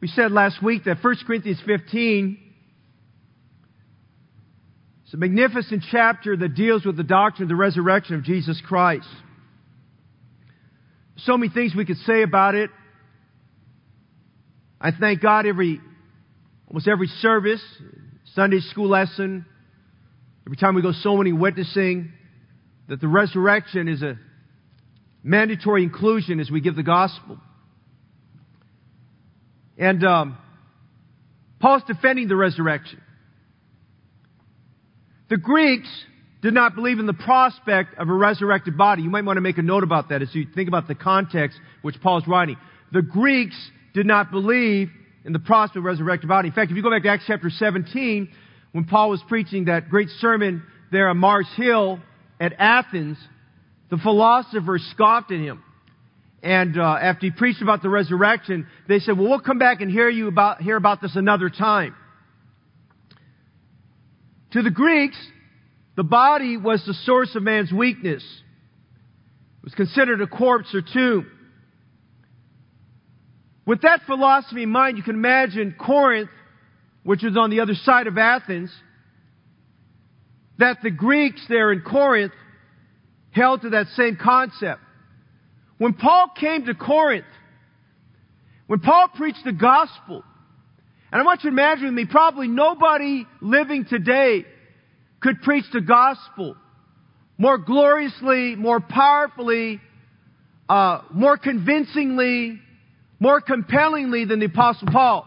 We said last week that 1 Corinthians 15 is a magnificent chapter that deals with the doctrine of the resurrection of Jesus Christ. So many things we could say about it. I thank God every, almost every service, Sunday school lesson, every time we go so many witnessing, that the resurrection is a mandatory inclusion as we give the gospel. And um, Paul's defending the resurrection. The Greeks did not believe in the prospect of a resurrected body. You might want to make a note about that as you think about the context which Paul's writing. The Greeks did not believe in the prospect of a resurrected body. In fact, if you go back to Acts chapter 17, when Paul was preaching that great sermon there on Mars Hill at Athens, the philosophers scoffed at him. And uh, after he preached about the resurrection, they said, "Well, we'll come back and hear you about hear about this another time." To the Greeks, the body was the source of man's weakness. It was considered a corpse or tomb. With that philosophy in mind, you can imagine Corinth, which was on the other side of Athens, that the Greeks there in Corinth held to that same concept. When Paul came to Corinth, when Paul preached the gospel, and I want you to imagine with me, probably nobody living today could preach the gospel more gloriously, more powerfully, uh, more convincingly, more compellingly than the Apostle Paul.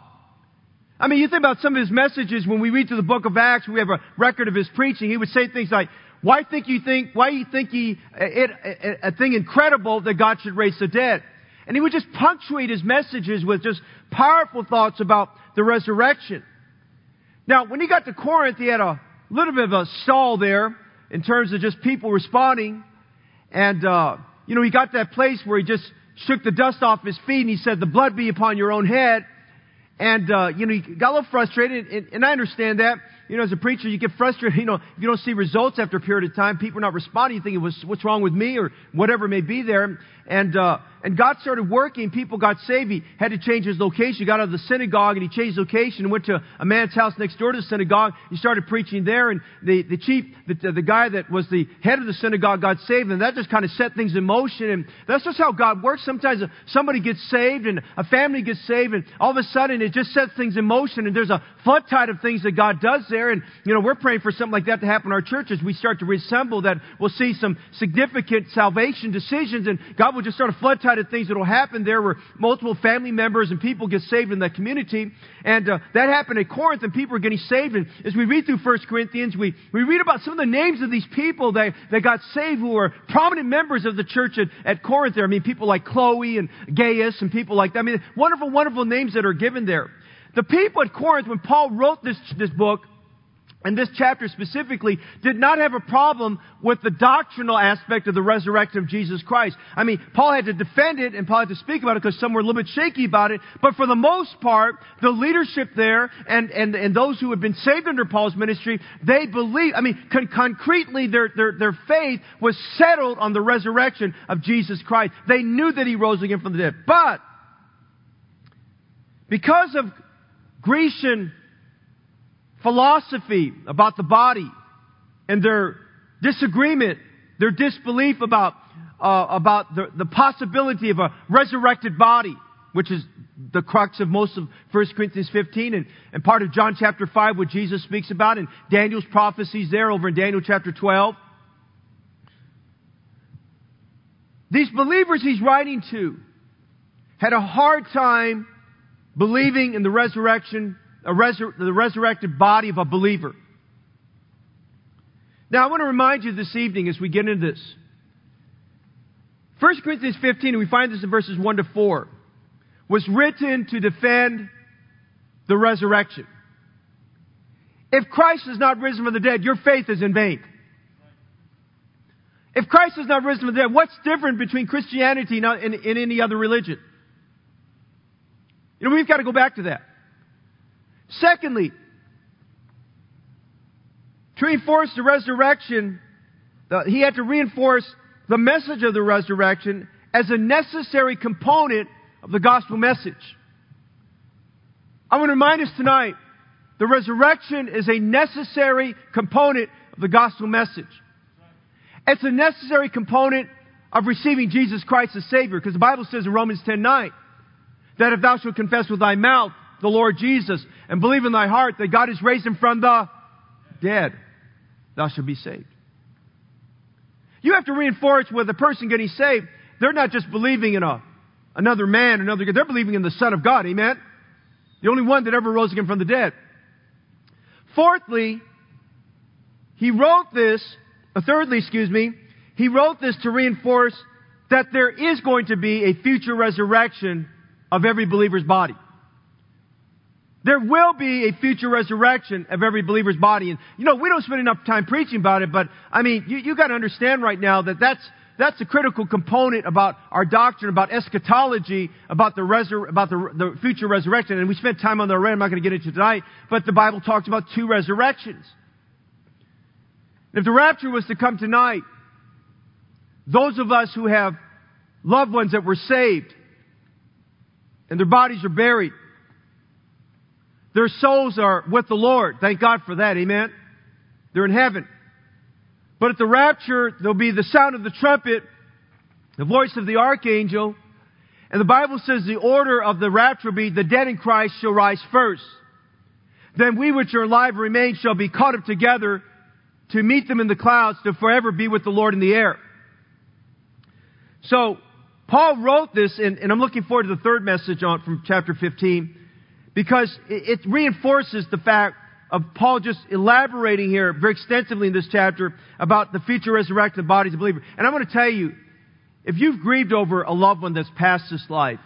I mean, you think about some of his messages when we read through the book of Acts, we have a record of his preaching. He would say things like, why think you think, why you think he, it, a, a thing incredible that God should raise the dead? And he would just punctuate his messages with just powerful thoughts about the resurrection. Now, when he got to Corinth, he had a little bit of a stall there in terms of just people responding. And, uh, you know, he got that place where he just shook the dust off his feet and he said, the blood be upon your own head. And, uh, you know, he got a little frustrated, and, and I understand that you know, as a preacher, you get frustrated. You know, if you don't see results after a period of time, people are not responding. You think, what's wrong with me or whatever may be there. And, uh, and God started working. People got saved. He had to change his location. He got out of the synagogue and he changed location and went to a man's house next door to the synagogue. He started preaching there and the, the chief, the, the guy that was the head of the synagogue got saved and that just kind of set things in motion. And that's just how God works. Sometimes somebody gets saved and a family gets saved and all of a sudden it just sets things in motion and there's a flood tide of things that God does there. And, you know, we're praying for something like that to happen in our churches. we start to reassemble that we'll see some significant salvation decisions and God will just start a flood tide of things that will happen there where multiple family members and people get saved in that community. And uh, that happened at Corinth and people are getting saved. And as we read through 1 Corinthians, we, we read about some of the names of these people that, that got saved who were prominent members of the church at, at Corinth there. I mean, people like Chloe and Gaius and people like that. I mean, wonderful, wonderful names that are given there. The people at Corinth, when Paul wrote this, this book, and this chapter specifically did not have a problem with the doctrinal aspect of the resurrection of Jesus Christ. I mean, Paul had to defend it and Paul had to speak about it because some were a little bit shaky about it. But for the most part, the leadership there and, and, and those who had been saved under Paul's ministry, they believed, I mean, con- concretely their, their, their faith was settled on the resurrection of Jesus Christ. They knew that he rose again from the dead. But, because of Grecian philosophy about the body and their disagreement, their disbelief about, uh, about the, the possibility of a resurrected body, which is the crux of most of 1 Corinthians 15 and, and part of John chapter 5, what Jesus speaks about, and Daniel's prophecies there over in Daniel chapter 12. These believers he's writing to had a hard time believing in the resurrection resur- the resurrected body of a believer. Now, I want to remind you this evening as we get into this. 1 Corinthians 15, and we find this in verses 1 to 4, was written to defend the resurrection. If Christ is not risen from the dead, your faith is in vain. If Christ is not risen from the dead, what's different between Christianity and, and any other religion? You know, we've got to go back to that. Secondly, to reinforce the resurrection, he had to reinforce the message of the resurrection as a necessary component of the gospel message. I want to remind us tonight the resurrection is a necessary component of the gospel message. It's a necessary component of receiving Jesus Christ as Savior, because the Bible says in Romans 10 9 that if thou shalt confess with thy mouth the Lord Jesus and believe in thy heart that God has raised him from the dead, thou shalt be saved. You have to reinforce with a person getting saved, they're not just believing in a, another man, another God, they're believing in the Son of God, amen? The only one that ever rose again from the dead. Fourthly, he wrote this, or thirdly, excuse me, he wrote this to reinforce that there is going to be a future resurrection of every believer's body. There will be a future resurrection of every believer's body. And, you know, we don't spend enough time preaching about it, but, I mean, you, you gotta understand right now that that's, that's a critical component about our doctrine, about eschatology, about the, resur- about the, the future resurrection. And we spent time on that already. I'm not going to get into tonight. But the Bible talks about two resurrections. If the rapture was to come tonight, those of us who have loved ones that were saved and their bodies are buried, their souls are with the Lord. Thank God for that. Amen. They're in heaven. But at the rapture, there'll be the sound of the trumpet, the voice of the archangel, and the Bible says the order of the rapture will be the dead in Christ shall rise first. Then we which are alive remain shall be caught up together to meet them in the clouds to forever be with the Lord in the air. So, Paul wrote this, and, and I'm looking forward to the third message on from chapter 15 because it, reinforces the fact of Paul just elaborating here very extensively in this chapter about the future resurrection of bodies of believers. And I'm going to tell you, if you've grieved over a loved one that's passed this life,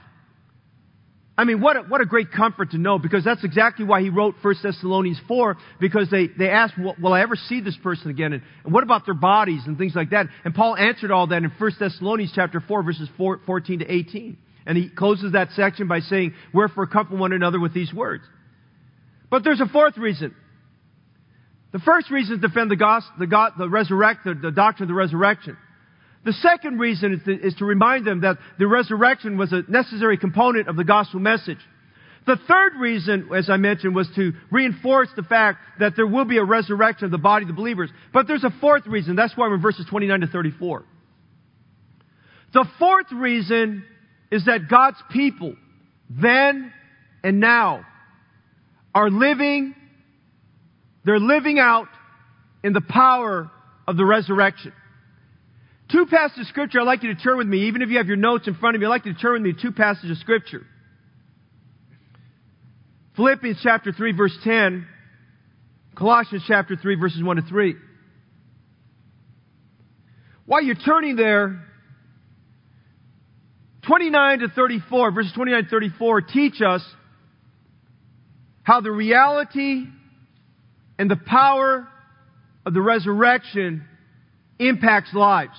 I mean, what a, what a great comfort to know because that's exactly why he wrote 1 Thessalonians 4 because they, they asked, will, will I ever see this person again? And, and, what about their bodies and things like that? And Paul answered all that in 1 Thessalonians chapter 4 verses 4, 14 to 18. And he closes that section by saying, Wherefore comfort one another with these words. But there's a fourth reason. The first reason is to defend the gospel, the, God, the resurrect, the, the doctrine of the resurrection. The second reason is to, is to remind them that the resurrection was a necessary component of the gospel message. The third reason, as I mentioned, was to reinforce the fact that there will be a resurrection of the body of the believers. But there's a fourth reason. That's why we're in verses 29 to 34. The fourth reason is that God's people, then and now, are living, they're living out in the power of the resurrection. Two passages of scripture I'd like you to turn with me, even if you have your notes in front of you, I'd like you to turn with me two passages of scripture. Philippians chapter 3 verse 10, Colossians chapter 3 verses 1 to 3. While you're turning there, 29 to 34, verses 29 to 34 teach us how the reality and the power of the resurrection impacts lives.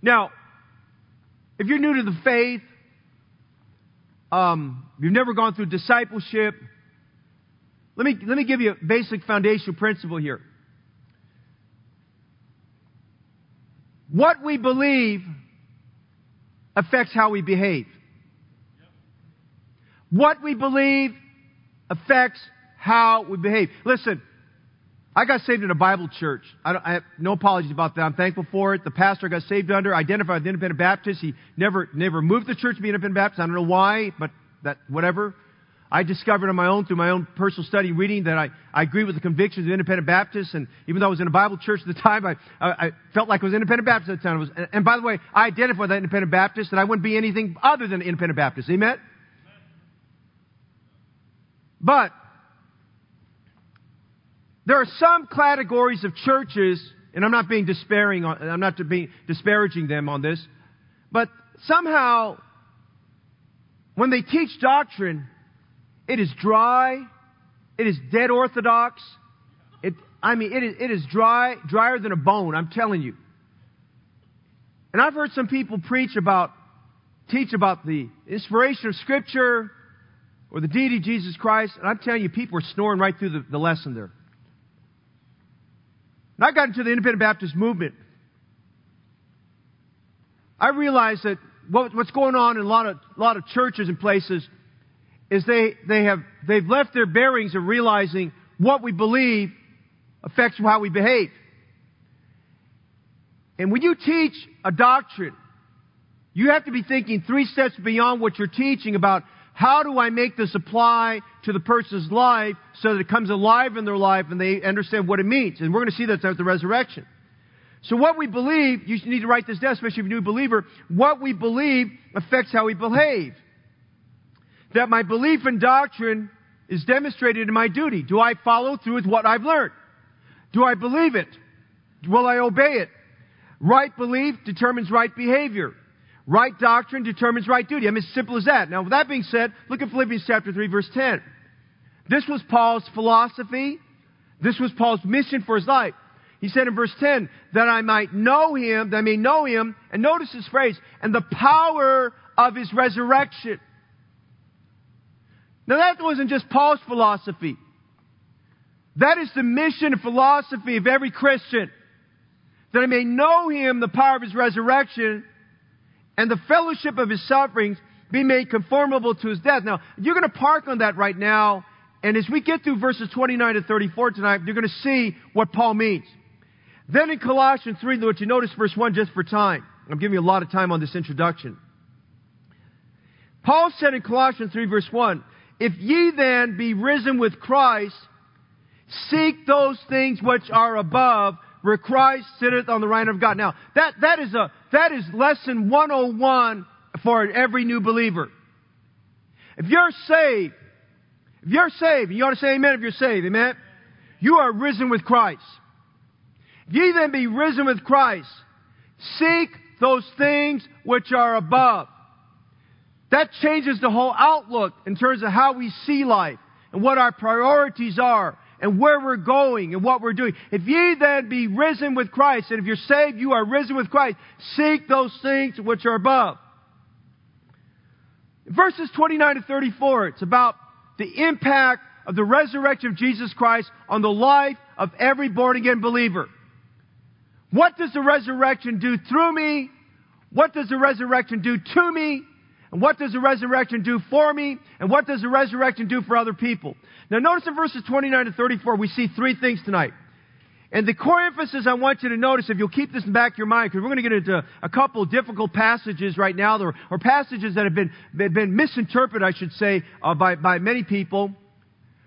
Now, if you're new to the faith, um, you've never gone through discipleship, let me, let me give you a basic foundational principle here. What we believe affects how we behave. What we believe affects how we behave. Listen, I got saved in a Bible church. I, I, have no apologies about that. I'm thankful for it. The pastor got saved under identified with Independent Baptist. He never never moved the church to be Independent Baptist. I don't know why, but that whatever. I discovered on my own through my own personal study reading that I, I agree with the convictions of Independent Baptists. And even though I was in a Bible church at the time, I, I, I felt like I was Independent Baptist at the time. Was, and, and by the way, I identify with that Independent Baptist, and I wouldn't be anything other than Independent Baptist. Amen? But there are some categories of churches, and I'm not being despairing, on, I'm not being disparaging them on this, but somehow when they teach doctrine, it is dry. It is dead orthodox. It, I mean, it is, it is dry, drier than a bone, I'm telling you. And I've heard some people preach about, teach about the inspiration of Scripture or the deity of Jesus Christ, and I'm telling you, people are snoring right through the, the lesson there. And I got into the Independent Baptist movement. I realized that what, what's going on in a lot of, a lot of churches and places is they, they have, they've left their bearings of realizing what we believe affects how we behave. And when you teach a doctrine, you have to be thinking three steps beyond what you're teaching about how do I make this apply to the person's life so that it comes alive in their life and they understand what it means. And we're going to see that at the resurrection. So what we believe, you need to write this down, especially if you're a new believer, what we believe affects how we behave. That my belief in doctrine is demonstrated in my duty. Do I follow through with what I've learned? Do I believe it? Will I obey it? Right belief determines right behavior. Right doctrine determines right duty. I mean, as simple as that. Now, with that being said, look at Philippians chapter 3, verse 10. This was Paul's philosophy. This was Paul's mission for his life. He said in verse 10, that I might know him, that I may know him, and notice this phrase, and the power of his resurrection. Now that wasn't just Paul's philosophy. That is the mission and philosophy of every Christian. That I may know him, the power of his resurrection, and the fellowship of his sufferings, be made conformable to his death. Now, you're going to park on that right now, and as we get through verses 29 to 34 tonight, you're going to see what Paul means. Then in Colossians 3, which you notice verse 1 just for time. I'm giving you a lot of time on this introduction. Paul said in Colossians 3 verse 1, If ye then be risen with Christ, seek those things which are above, where Christ sitteth on the right hand of God. Now, that, that is a, that is lesson 101 for every new believer. If you're saved, if you're saved, you ought to say amen if you're saved, amen? You are risen with Christ. If Ye then be risen with Christ. Seek those things which are above. That changes the whole outlook in terms of how we see life and what our priorities are and where we're going and what we're doing. If ye then be risen with Christ, and if you're saved, you are risen with Christ, seek those things which are above. Verses 29 to 34, it's about the impact of the resurrection of Jesus Christ on the life of every born again believer. What does the resurrection do through me? What does the resurrection do to me? And what does the resurrection do for me? And what does the resurrection do for other people? Now notice in verses 29 to 34, we see three things tonight. And the core emphasis I want you to notice, if you'll keep this in the back of your mind, because we're going to get into a couple difficult passages right now, or, or passages that have been, been misinterpreted, I should say, uh, by, by many people.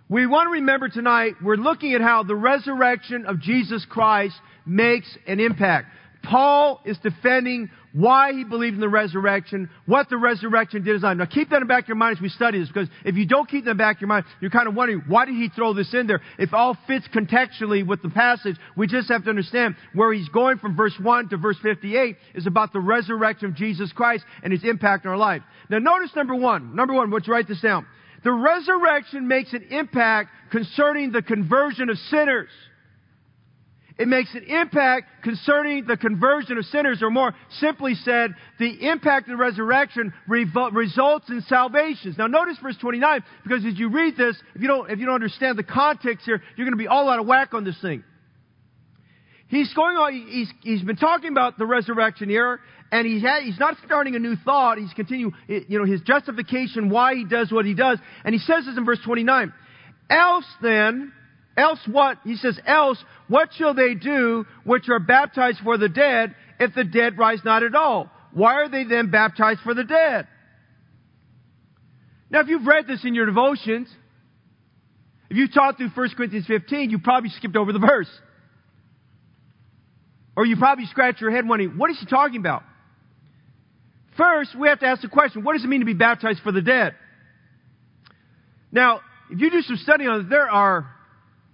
We want to remember tonight, we're looking at how the resurrection of Jesus Christ makes an impact. Paul is defending why he believed in the resurrection, what the resurrection did his life. Now keep that in the back of your mind as we study this, because if you don't keep that in the back of your mind, you're kind of wondering, why did he throw this in there? If all fits contextually with the passage, we just have to understand where he's going from verse 1 to verse 58 is about the resurrection of Jesus Christ and its impact on our life. Now notice number one. Number one, let's write this down. The resurrection makes an impact concerning the conversion of sinners. It makes an impact concerning the conversion of sinners, or more simply said, the impact of the resurrection results in salvations. Now notice verse 29, because as you read this, if you don't, if you don't understand the context here, you're going to be all out of whack on this thing. He's going on, he's, he's been talking about the resurrection here, and he's, had, he's not starting a new thought, he's continuing, you know, his justification, why he does what he does, and he says this in verse 29. Else then, Else what? He says, else what shall they do which are baptized for the dead if the dead rise not at all? Why are they then baptized for the dead? Now if you've read this in your devotions, if you taught through 1 Corinthians 15, you probably skipped over the verse. Or you probably scratched your head wondering, what is he talking about? First, we have to ask the question, what does it mean to be baptized for the dead? Now, if you do some study on it, there are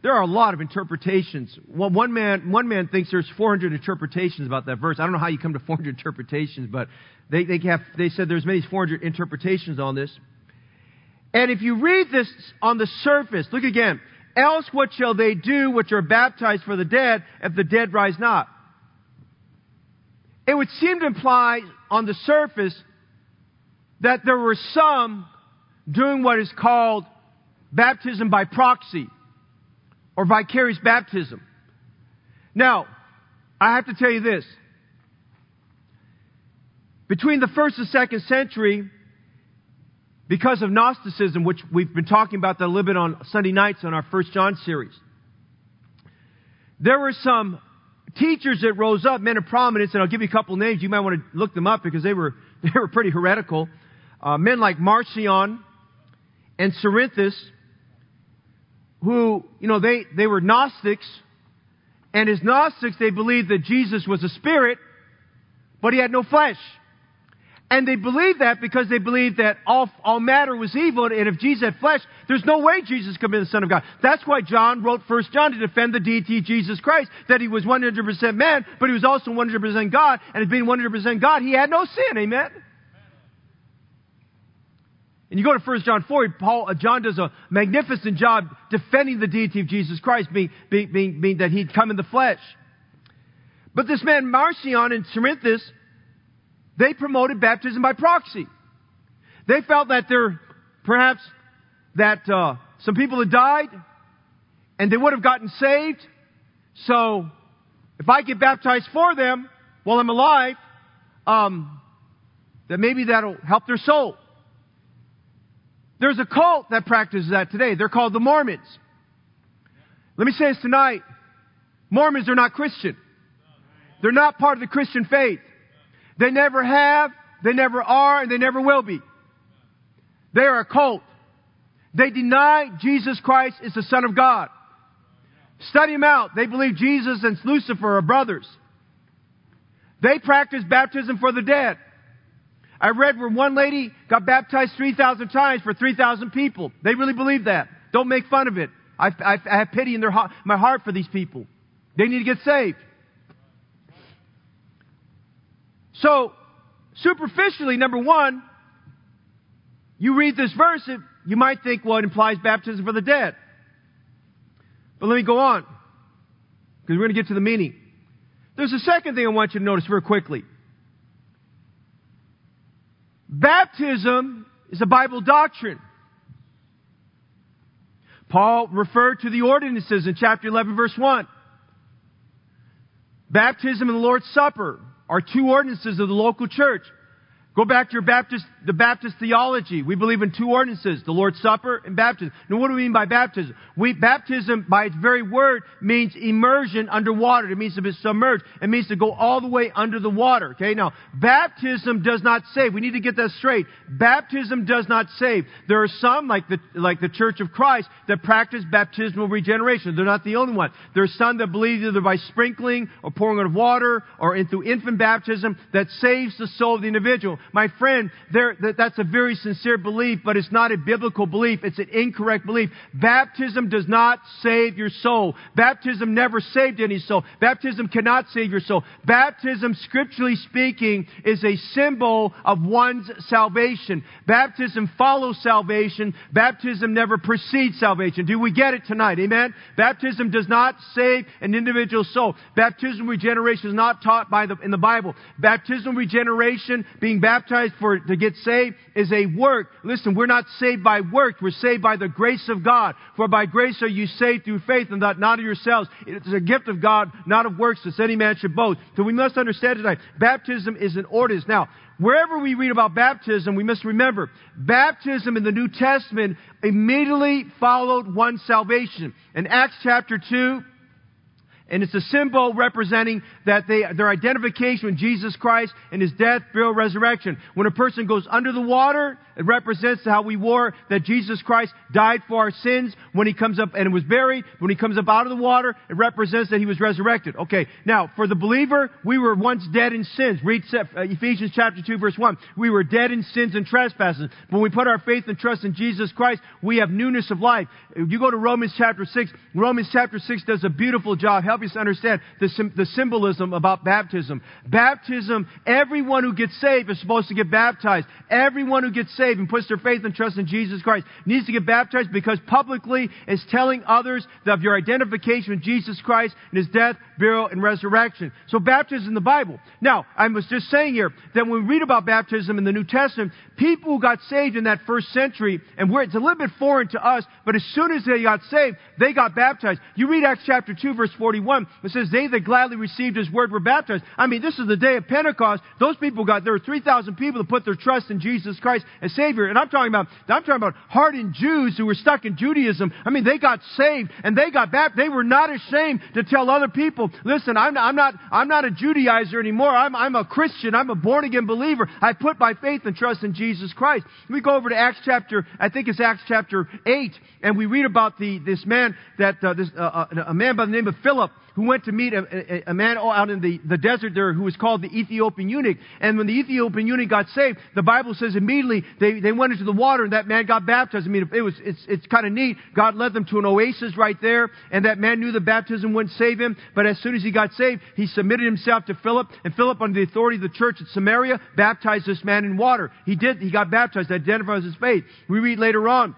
there are a lot of interpretations. One man, one man thinks there's 400 interpretations about that verse. I don't know how you come to 400 interpretations, but they, they have, they said there's many 400 interpretations on this. And if you read this on the surface, look again. Else what shall they do which are baptized for the dead if the dead rise not? It would seem to imply on the surface that there were some doing what is called baptism by proxy or vicarious baptism. Now, I have to tell you this. Between the first and second century, because of Gnosticism, which we've been talking about a little bit on Sunday nights on our First John series. There were some teachers that rose up, men of prominence, and I'll give you a couple names. You might want to look them up because they were they were pretty heretical. Uh, men like Marcion and Cerinthus, who you know they they were Gnostics, and as Gnostics they believed that Jesus was a spirit, but he had no flesh. And they believed that because they believed that all, all matter was evil, and if Jesus had flesh, there's no way Jesus could be the Son of God. That's why John wrote First John to defend the deity Jesus Christ, that he was 100% man, but he was also 100% God, and as being 100% God, he had no sin. Amen? And you go to 1 John 4, Paul, uh, John does a magnificent job defending the deity of Jesus Christ, being, being, being, being that he'd come in the flesh. But this man Marcion and Cerinthus, they promoted baptism by proxy. They felt that there, perhaps, that uh, some people had died and they would have gotten saved. So, if I get baptized for them while I'm alive, um, that maybe that'll help their soul. There's a cult that practices that today. They're called the Mormons. Let me say this tonight. Mormons are not Christian. They're not part of the Christian faith. They never have, they never are, and they never will be. They are a cult. They deny Jesus Christ is the Son of God. Study them out. They believe Jesus and Lucifer are brothers. They practice baptism for the dead. I read where one lady got baptized 3,000 times for 3,000 people. They really believe that. Don't make fun of it. I, I, I have pity in their, my heart for these people. They need to get saved. So, superficially, number one, you read this verse, you might think, well, it implies baptism for the dead. But let me go on, because we're going to get to the meaning. There's a second thing I want you to notice very quickly. Baptism is a Bible doctrine. Paul referred to the ordinances in chapter 11, verse 1. Baptism and the Lord's Supper are two ordinances of the local church. Go back to your Baptist, the Baptist theology. We believe in two ordinances, the Lord's Supper and baptism. Now what do we mean by baptism? We, baptism, by its very word, means immersion underwater. It means to be submerged. It means to go all the way under the water. Okay, now, baptism does not save. We need to get that straight. Baptism does not save. There are some, like the, like the Church of Christ, that practice baptismal regeneration. They're not the only one. There are some that believe either by sprinkling or pouring out of water or into infant baptism that saves the soul of the individual my friend, there, that, that's a very sincere belief, but it's not a biblical belief. It's an incorrect belief. Baptism does not save your soul. Baptism never saved any soul. Baptism cannot save your soul. Baptism, scripturally speaking, is a symbol of one's salvation. Baptism follows salvation. Baptism never precedes salvation. Do we get it tonight? Amen? Baptism does not save an individual soul. Baptism regeneration is not taught by the, in the Bible. Baptism regeneration, being baptized baptized for to get saved is a work. Listen, we're not saved by works. We're saved by the grace of God. For by grace are you saved through faith and that not of yourselves. It is a gift of God, not of works, that any man should boast. So we must understand tonight, baptism is an ordinance. Now, wherever we read about baptism, we must remember, baptism in the New Testament immediately followed one salvation. In Acts chapter 2, and it's a symbol representing that they, their identification with Jesus Christ and His death, burial, resurrection. When a person goes under the water, it represents how we wore that Jesus Christ died for our sins when He comes up and was buried. When He comes up out of the water, it represents that He was resurrected. Okay. Now, for the believer, we were once dead in sins. Read uh, Ephesians chapter 2 verse 1. We were dead in sins and trespasses. When we put our faith and trust in Jesus Christ, we have newness of life. You go to Romans chapter 6. Romans chapter 6 does a beautiful job helping us understand the, the symbolism about baptism. Baptism, everyone who gets saved is supposed to get baptized. Everyone who gets saved and puts their faith and trust in Jesus Christ needs to get baptized because publicly is telling others of your identification with Jesus Christ and His death, burial, and resurrection. So baptism in the Bible. Now, I was just saying here that when we read about baptism in the New Testament, people who got saved in that first century, and it's a little bit foreign to us, but as soon as they got saved, they got baptized. You read Acts chapter 2 verse 41, it says, They that gladly received his word were baptized. I mean, this is the day of Pentecost. Those people got, there were 3,000 people that put their trust in Jesus Christ as Savior. And I'm talking about, I'm talking about hardened Jews who were stuck in Judaism. I mean, they got saved and they got baptized. They were not ashamed to tell other people, listen, I'm, I'm not, I'm not a Judaizer anymore. I'm, I'm a Christian. I'm a born again believer. I put my faith and trust in Jesus Christ. We go over to Acts chapter, I think it's Acts chapter 8, and we read about the, this man that, uh, this, uh, uh a man by the name of Philip who went to meet a, a, a, man out in the, the desert there who was called the Ethiopian eunuch. And when the Ethiopian eunuch got saved, the Bible says immediately they, they went into the water and that man got baptized. I mean, it was, it's, it's kind of neat. God led them to an oasis right there and that man knew the baptism wouldn't save him. But as soon as he got saved, he submitted himself to Philip and Philip under the authority of the church at Samaria baptized this man in water. He did, he got baptized, that identifies his faith. We read later on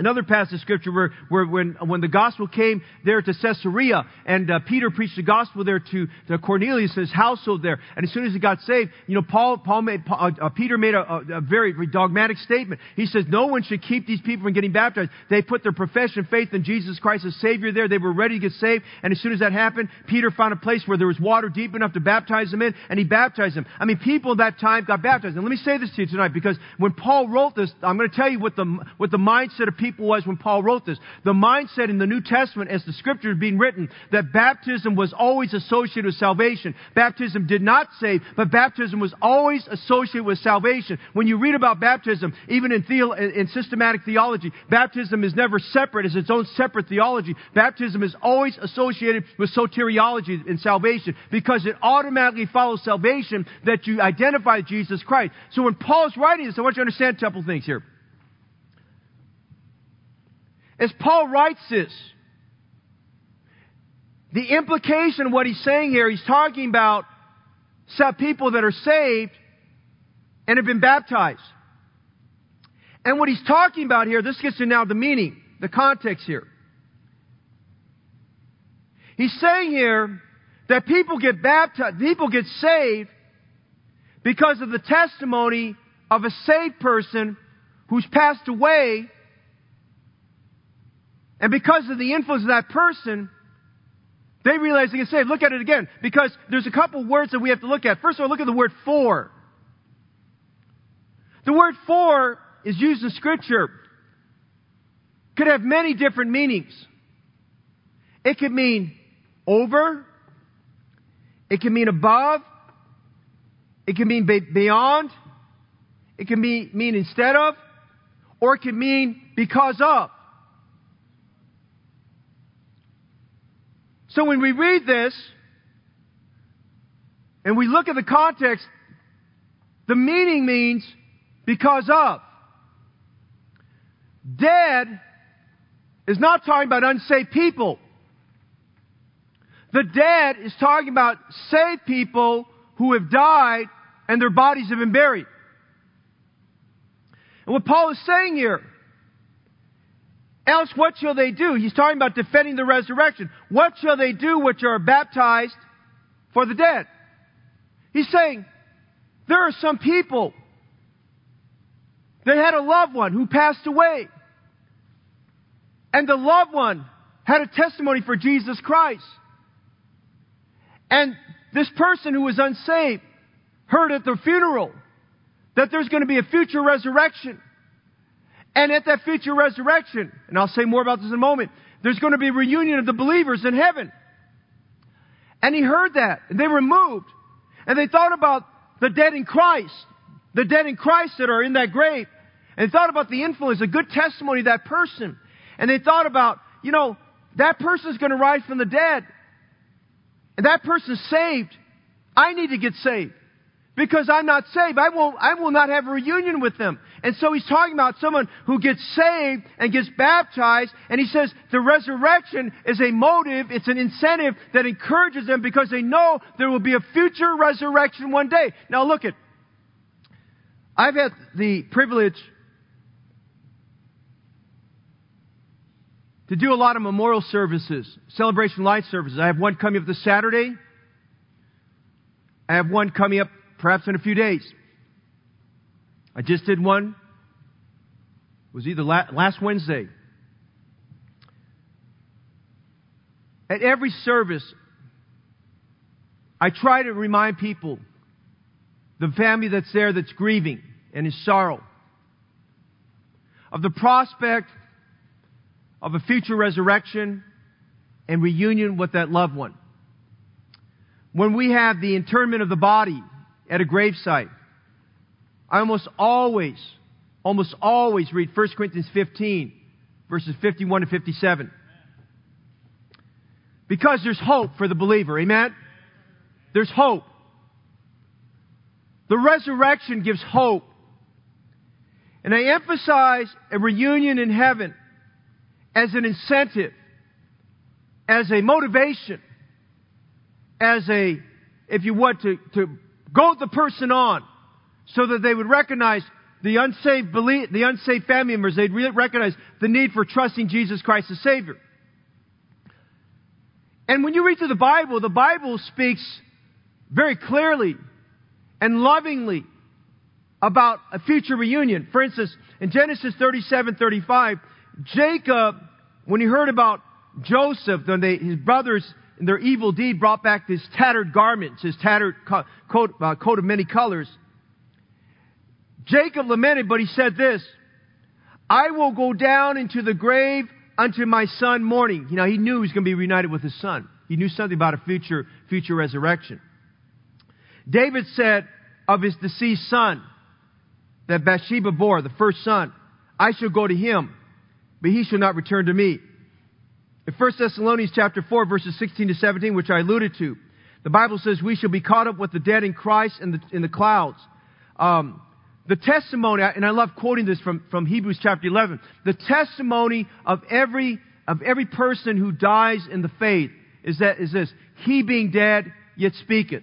Another passage of scripture where, where when, when the gospel came there to Caesarea and uh, Peter preached the gospel there to, to Cornelius and his household there. And as soon as he got saved, you know, Paul, Paul made, uh, uh, Peter made a, a, very dogmatic statement. He says, no one should keep these people from getting baptized. They put their profession of faith in Jesus Christ as Savior there. They were ready to get saved. And as soon as that happened, Peter found a place where there was water deep enough to baptize them in and he baptized them. I mean, people at that time got baptized. And let me say this to you tonight because when Paul wrote this, I'm going to tell you what the, what the mindset of people people was when Paul wrote this. The mindset in the New Testament, as the scripture is being written, that baptism was always associated with salvation. Baptism did not save, but baptism was always associated with salvation. When you read about baptism, even in, theo- in systematic theology, baptism is never separate as its own separate theology. Baptism is always associated with soteriology in salvation because it automatically follows salvation that you identify Jesus Christ. So when Paul's writing this, I want you to understand a couple things here. As Paul writes this, the implication of what he's saying here, he's talking about people that are saved and have been baptized. And what he's talking about here, this gets to now the meaning, the context here. He's saying here that people get baptized, people get saved because of the testimony of a saved person who's passed away and because of the influence of that person, they realize they can say, look at it again. Because there's a couple words that we have to look at. First of all, look at the word for. The word for is used in Scripture. Could have many different meanings. It could mean over. It can mean above. It can mean beyond. It can mean, mean instead of. Or it can mean because of. So when we read this and we look at the context, the meaning means because of. Dead is not talking about unsaved people. The dead is talking about saved people who have died and their bodies have been buried. And what Paul is saying here Else, what shall they do? He's talking about defending the resurrection. What shall they do which are baptized for the dead? He's saying, there are some people that had a loved one who passed away. And the loved one had a testimony for Jesus Christ. And this person who was unsaved heard at the funeral that there's going to be a future resurrection. And at that future resurrection, and I'll say more about this in a moment, there's going to be reunion of the believers in heaven. And he heard that, and they were moved. And they thought about the dead in Christ, the dead in Christ that are in that grave. And thought about the influence, a good testimony of that person. And they thought about, you know, that person's going to rise from the dead. And that person's saved. I need to get saved because I'm not saved. I will, I will not have a reunion with them. And so he's talking about someone who gets saved and gets baptized, and he says the resurrection is a motive, it's an incentive that encourages them because they know there will be a future resurrection one day. Now look at, I've had the privilege to do a lot of memorial services, celebration light services. I have one coming up this Saturday. I have one coming up perhaps in a few days. I just did one. It was either last Wednesday. At every service, I try to remind people, the family that's there that's grieving and in sorrow, of the prospect of a future resurrection and reunion with that loved one. When we have the internment of the body at a gravesite, I almost always, almost always read 1 Corinthians 15, verses 51 to 57. Because there's hope for the believer. Amen? There's hope. The resurrection gives hope. And I emphasize a reunion in heaven as an incentive, as a motivation, as a, if you want to, to goad the person on so that they would recognize the unsaved the unsaved family members, they'd recognize the need for trusting Jesus Christ as Savior. And when you read through the Bible, the Bible speaks very clearly and lovingly about a future reunion. For instance, in Genesis 37, 35, Jacob, when he heard about Joseph, when they, his brothers and their evil deed brought back his tattered garments, his tattered coat, uh, coat of many colors, Jacob lamented, but he said this, I will go down into the grave unto my son mourning. You know, he knew he was going to be reunited with his son. He knew something about a future, future resurrection. David said of his deceased son that Bathsheba bore, the first son, I shall go to him, but he shall not return to me. In 1 Thessalonians chapter 4 verses 16 to 17, which I alluded to, the Bible says we shall be caught up with the dead in Christ in the, in the clouds. Um, the testimony, and I love quoting this from, from Hebrews chapter 11, the testimony of every, of every person who dies in the faith is that, is this, he being dead, yet speaketh.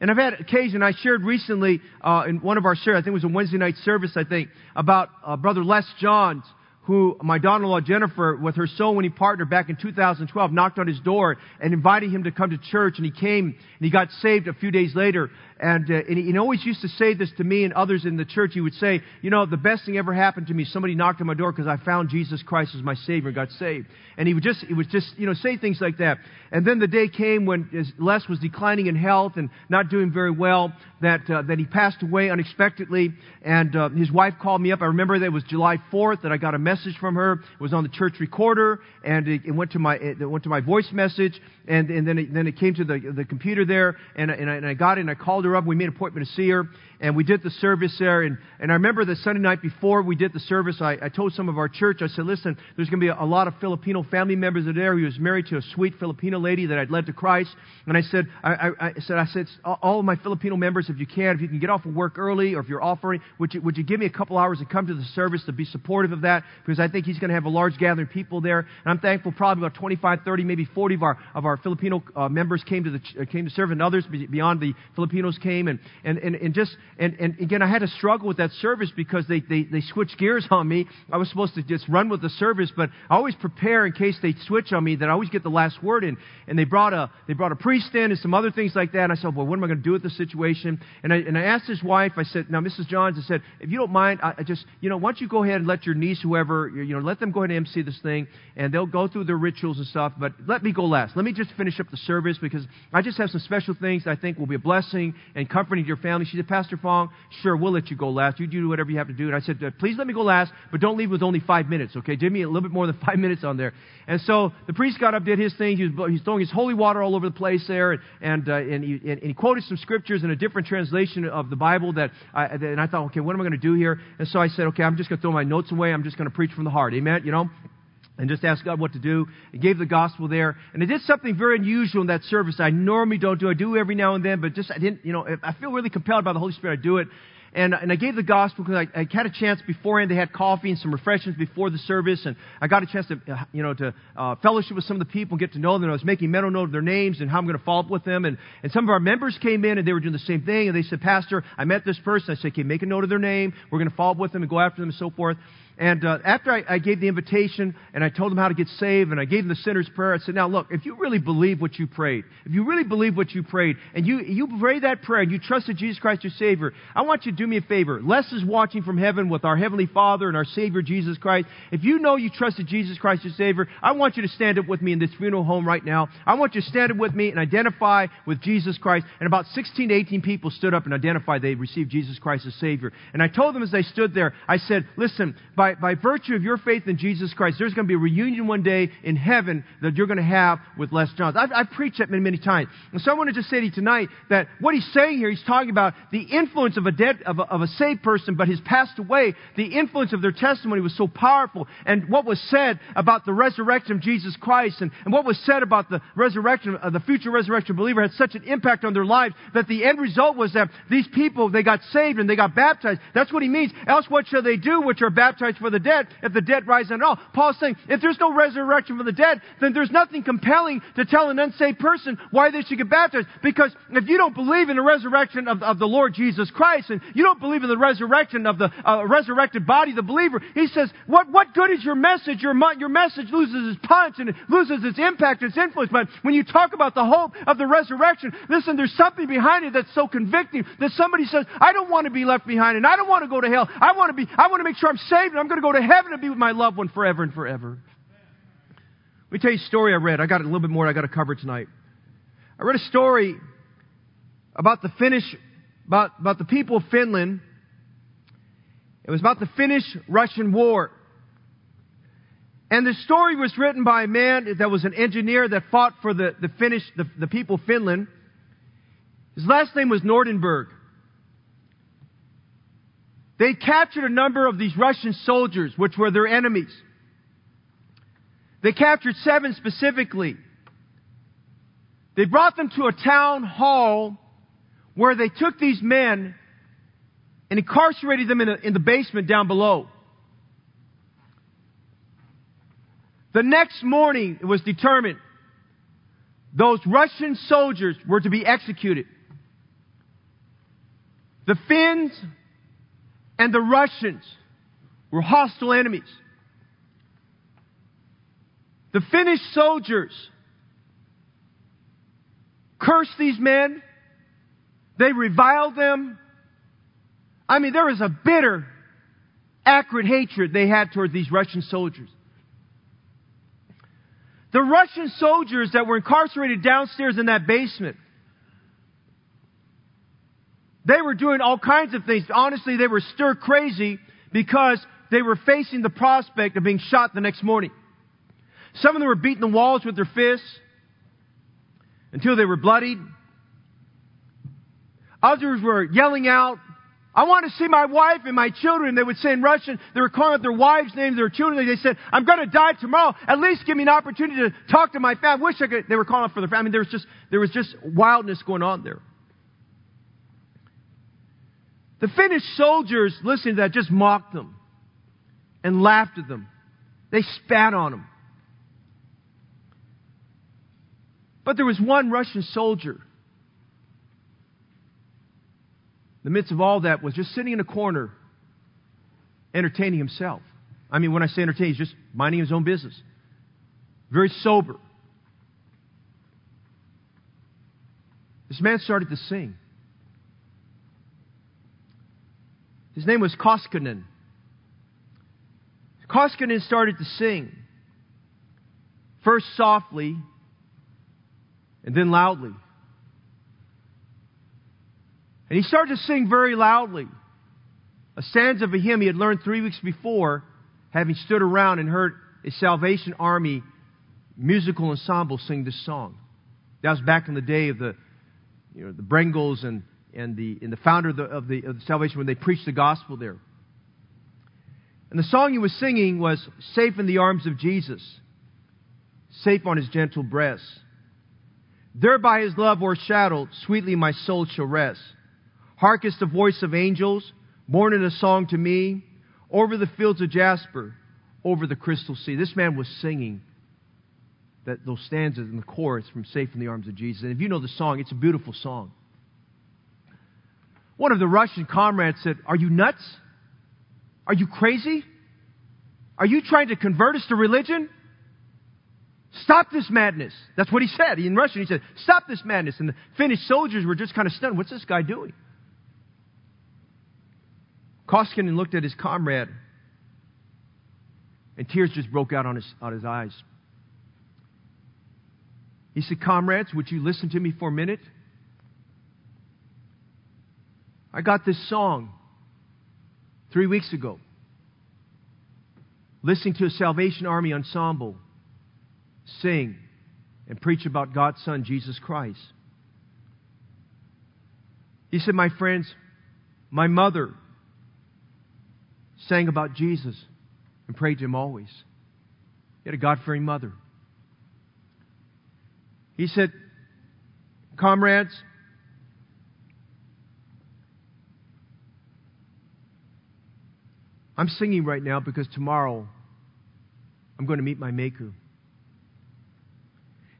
And I've had occasion, I shared recently, uh, in one of our shares, I think it was a Wednesday night service, I think, about, uh, Brother Les Johns, who my daughter-in-law Jennifer, with her soul winning partner back in 2012, knocked on his door and invited him to come to church. And he came and he got saved a few days later. And, uh, and he, always used to say this to me and others in the church. He would say, you know, the best thing ever happened to me, somebody knocked on my door because I found Jesus Christ as my Savior and got saved. And he would just, he would just, you know, say things like that. And then the day came when Les was declining in health and not doing very well, that, uh, that he passed away unexpectedly. And uh, his wife called me up. I remember that it was July 4th that I got a message from her. It was on the church recorder and it, it went to my, it went to my voice message. And, and then, it, then it came to the, the computer there and, and, I, and I got it and I called her up. We made an appointment to see her and we did the service there. And, and I remember the Sunday night before we did the service, I, I told some of our church, I said, listen, there's going to be a, a, lot of Filipino family members there. He was married to a sweet Filipino lady that I'd led to Christ. And I said, I, I, I said, I said, all of my Filipino members, if you can, if you can get off of work early or if you're offering, would you, would you give me a couple hours to come to the service to be supportive of that? Because I think he's going to have a large gathering of people there. And I'm thankful probably about 25, 30, maybe 40 of our, of our Filipino uh, members came to the, uh, came to serve and others beyond the Filipinos came. And, and, and, and just, and, and again, I had to struggle with that service because they, they, they switched gears on me. I was supposed to just run with the service, but I always prepare in case they switch on me that I always get the last word in. And they brought a, they brought a priest in and some other things like that. And I said, well, what am I going to do with this situation? And I, and I asked his wife, I said, now, Mrs. Johns, I said, if you don't mind, I, I just, you know, why don't you go ahead and let your niece, whoever, you know, let them go ahead and MC this thing and they'll go through their rituals and stuff, but let me go last. Let me just finish up the service because I just have some special things I think will be a blessing and comforting your family. She said, Pastor Fong, sure, we'll let you go last. You do whatever you have to do. And I said, please let me go last, but don't leave with only five minutes, okay? Give me a little bit more than five minutes on there. And so the priest got up, did his thing. He was, he's throwing his holy water all over the place there, and, and, uh, and, he, and, he quoted some scriptures in a different translation of the Bible that I, and I thought, okay, what am I going to do here? And so I said, okay, I'm just going to throw my notes away. I'm just going to preach from the heart. Amen? You know? And just ask God what to do. I gave the gospel there. And I did something very unusual in that service I normally don't do. I do every now and then, but just I didn't, you know, I feel really compelled by the Holy Spirit. I do it. And, and I gave the gospel because I, I had a chance beforehand. They had coffee and some refreshments before the service, and I got a chance to, uh, you know, to uh, fellowship with some of the people and get to know them. And I was making mental note of their names and how I'm going to follow up with them. And, and some of our members came in and they were doing the same thing. And they said, Pastor, I met this person. I said, okay, make a note of their name. We're going to follow up with them and go after them and so forth. And uh, after I, I gave the invitation and I told them how to get saved and I gave them the sinner's prayer, I said, now look, if you really believe what you prayed, if you really believe what you prayed, and you, you pray that prayer and you trusted Jesus Christ your Savior, I want you to do me a favor. Les is watching from heaven with our Heavenly Father and our Savior Jesus Christ. If you know you trusted Jesus Christ your Savior, I want you to stand up with me in this funeral home right now. I want you to stand up with me and identify with Jesus Christ. And about 16 to 18 people stood up and identified they received Jesus Christ as Savior. And I told them as they stood there, I said, listen, by, by virtue of your faith in Jesus Christ, there's going to be a reunion one day in heaven that you're going to have with Les Johns. I've, I've preached that many, many times. And so I want to just say to you tonight that what he's saying here, he's talking about the influence of a dead, of a, of a saved person, but has passed away. The influence of their testimony was so powerful. And what was said about the resurrection of Jesus Christ and, and what was said about the resurrection, uh, the future resurrection believer had such an impact on their lives that the end result was that these people, they got saved and they got baptized. That's what he means. Else what shall they do which are baptized for the dead if the dead rise not at all? Paul's saying, if there's no resurrection for the dead, then there's nothing compelling to tell an unsaved person why they should get baptized. Because if you don't believe in the resurrection of, of the Lord Jesus Christ and you don't believe in the resurrection of the uh, resurrected body, the believer, he says, what, what good is your message? Your, your message loses its punch and it loses its impact, its influence. But when you talk about the hope of the resurrection, listen, there's something behind it that's so convicting that somebody says, I don't want to be left behind and I don't want to go to hell. I want to be, I want to make sure I'm saved and I'm going to go to heaven and be with my loved one forever and forever. Let me tell you a story I read. I got a little bit more I got to cover tonight. I read a story about the Finnish, about, about the people of Finland. It was about the Finnish-Russian War. And the story was written by a man that was an engineer that fought for the, the Finnish, the, the people of Finland. His last name was Nordenberg. They captured a number of these Russian soldiers, which were their enemies. They captured seven specifically. They brought them to a town hall where they took these men and incarcerated them in, a, in the basement down below. The next morning, it was determined those Russian soldiers were to be executed. The Finns and the Russians were hostile enemies. The Finnish soldiers cursed these men. They reviled them. I mean, there was a bitter, acrid hatred they had toward these Russian soldiers. The Russian soldiers that were incarcerated downstairs in that basement, they were doing all kinds of things. Honestly, they were stir crazy because they were facing the prospect of being shot the next morning. Some of them were beating the walls with their fists until they were bloodied. Others were yelling out, I want to see my wife and my children. They would say in Russian, they were calling out their wives' names, their children. They said, I'm going to die tomorrow. At least give me an opportunity to talk to my family. Wish I could. They were calling out for their family. Mean, there was just, there was just wildness going on there. The Finnish soldiers, listening to that, just mocked them and laughed at them. They spat on them. But there was one Russian soldier. In the midst of all that was just sitting in a corner, entertaining himself. I mean, when I say entertaining, he's just minding his own business. Very sober. This man started to sing. His name was Koskinen. Koskinen started to sing. First softly, and then loudly. And he started to sing very loudly. A stanza of a hymn he had learned three weeks before, having stood around and heard a Salvation Army musical ensemble sing this song. That was back in the day of the, you know, the Brengels and, and, the, and the founder of the, of, the, of the Salvation when they preached the gospel there. And the song he was singing was Safe in the Arms of Jesus, safe on his gentle breast. There by his love o'ershadowed, sweetly my soul shall rest. Harkest the voice of angels, born in a song to me, over the fields of jasper, over the crystal sea. This man was singing that those stanzas in the chorus from Safe in the Arms of Jesus. And if you know the song, it's a beautiful song. One of the Russian comrades said, Are you nuts? Are you crazy? Are you trying to convert us to religion? Stop this madness. That's what he said. In Russian, he said, Stop this madness. And the Finnish soldiers were just kind of stunned. What's this guy doing? Koskinen looked at his comrade, and tears just broke out on his, on his eyes. He said, Comrades, would you listen to me for a minute? I got this song three weeks ago, listening to a Salvation Army ensemble sing and preach about God's Son, Jesus Christ. He said, My friends, my mother sang about Jesus and prayed to him always. He had a God fearing mother. He said, Comrades, I'm singing right now because tomorrow I'm going to meet my Maker. And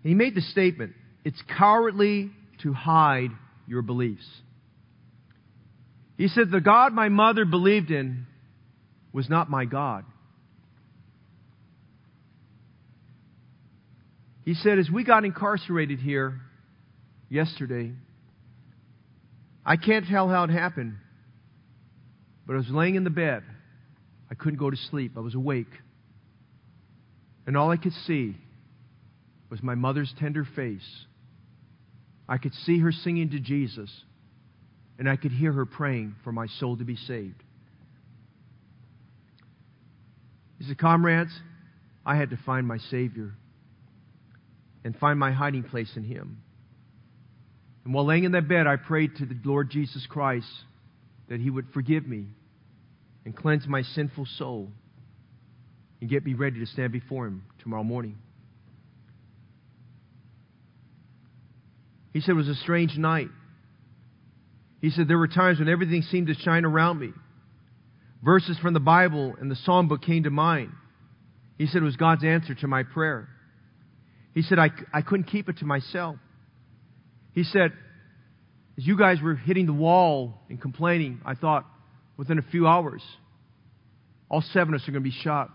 he made the statement it's cowardly to hide your beliefs. He said, The God my mother believed in was not my God. He said, As we got incarcerated here yesterday, I can't tell how it happened, but I was laying in the bed. I couldn't go to sleep. I was awake. And all I could see was my mother's tender face. I could see her singing to Jesus, and I could hear her praying for my soul to be saved. He said, Comrades, I had to find my Savior and find my hiding place in Him. And while laying in that bed, I prayed to the Lord Jesus Christ that He would forgive me and cleanse my sinful soul and get me ready to stand before Him tomorrow morning. He said it was a strange night. He said there were times when everything seemed to shine around me. Verses from the Bible and the Psalm book came to mind. He said it was God's answer to my prayer. He said I, I couldn't keep it to myself. He said, as you guys were hitting the wall and complaining, I thought within a few hours, all seven of us are going to be shot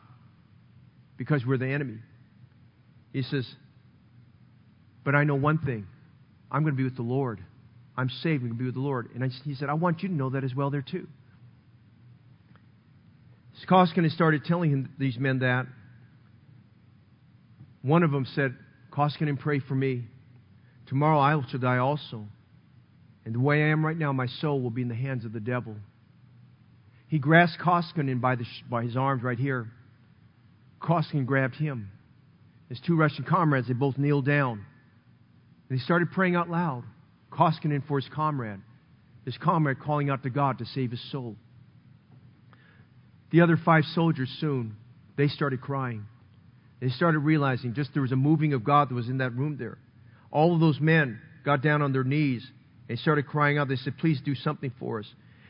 because we're the enemy. He says, but I know one thing. I'm going to be with the Lord. I'm saved. I'm going to be with the Lord. And I, he said, I want you to know that as well there too. Koskinen started telling him, these men that. One of them said, Koskinen, pray for me. Tomorrow I shall die also. And the way I am right now, my soul will be in the hands of the devil. He grasped Koskinen by, the, by his arms right here. Koskinen grabbed him. His two Russian comrades, they both kneeled down. And they started praying out loud. Koskinen for his comrade. His comrade calling out to God to save his soul. The other five soldiers soon, they started crying. They started realizing just there was a moving of God that was in that room there. All of those men got down on their knees and started crying out. They said, Please do something for us.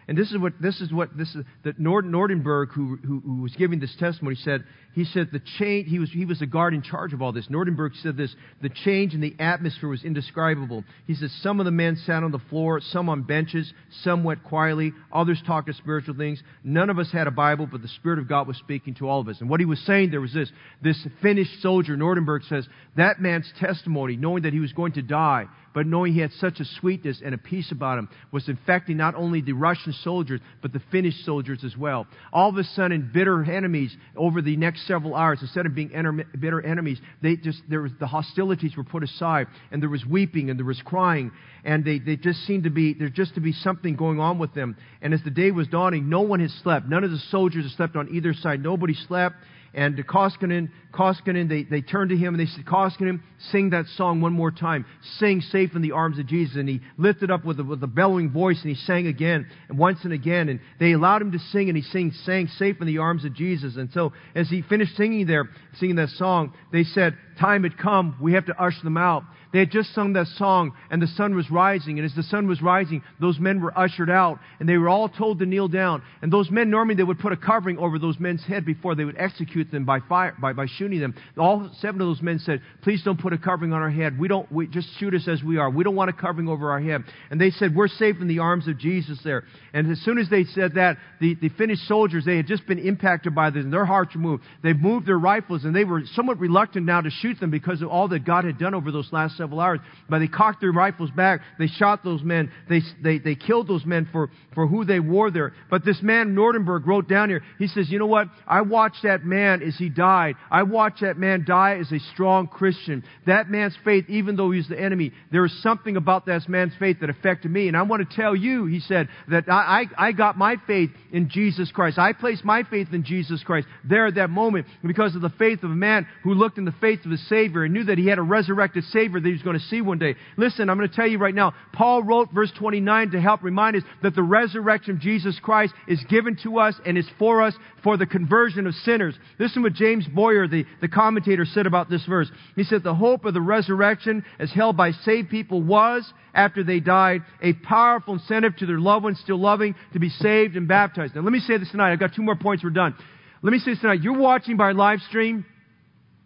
And this is what this is what this is that Nord, Nordenberg, who, who, who was giving this testimony, said. He said the change. He was he was the guard in charge of all this. Nordenberg said this: the change in the atmosphere was indescribable. He says some of the men sat on the floor, some on benches, some went quietly, others talked of spiritual things. None of us had a Bible, but the Spirit of God was speaking to all of us. And what he was saying there was this: this Finnish soldier, Nordenberg says, that man's testimony, knowing that he was going to die, but knowing he had such a sweetness and a peace about him, was infecting not only the Russian soldiers, but the Finnish soldiers as well. All of a sudden, bitter enemies over the next several hours, instead of being enter- bitter enemies, they just, there was, the hostilities were put aside, and there was weeping, and there was crying, and they, they just seemed to be, there just to be something going on with them. And as the day was dawning, no one had slept. None of the soldiers had slept on either side. Nobody slept. And Koskinen, Koskinen they, they turned to him and they said, Koskinen, sing that song one more time. Sing safe in the arms of Jesus. And he lifted up with a, with a bellowing voice and he sang again and once and again. And they allowed him to sing and he sang, sang safe in the arms of Jesus. And so as he finished singing there, singing that song, they said, time had come. We have to usher them out. They had just sung that song and the sun was rising. And as the sun was rising, those men were ushered out and they were all told to kneel down. And those men, normally they would put a covering over those men's head before they would execute them by fire, by, by shooting them. All seven of those men said, please don't put a covering on our head. We don't, we, just shoot us as we are. We don't want a covering over our head. And they said, we're safe in the arms of Jesus there. And as soon as they said that, the, the Finnish soldiers, they had just been impacted by this and their hearts were moved. They moved their rifles and they were somewhat reluctant now to shoot them because of all that God had done over those last several hours. But they cocked their rifles back. They shot those men. They, they, they killed those men for, for who they were there. But this man, Nordenberg, wrote down here, he says, you know what? I watched that man as he died. I watched that man die as a strong Christian. That man's faith, even though he's the enemy, there was something about that man's faith that affected me. And I want to tell you, he said, that I, I, I got my faith in Jesus Christ. I placed my faith in Jesus Christ there at that moment because of the faith of a man who looked in the faith of his Savior and knew that he had a resurrected Savior that was going to see one day. Listen, I'm going to tell you right now, Paul wrote verse 29 to help remind us that the resurrection of Jesus Christ is given to us and is for us for the conversion of sinners. Listen what James Boyer, the, the commentator, said about this verse. He said, The hope of the resurrection as held by saved people was, after they died, a powerful incentive to their loved ones still loving to be saved and baptized. Now, let me say this tonight. I've got two more points. We're done. Let me say this tonight. You're watching by live stream.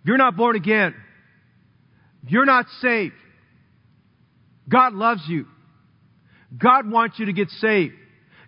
You're not born again. You're not saved. God loves you. God wants you to get saved.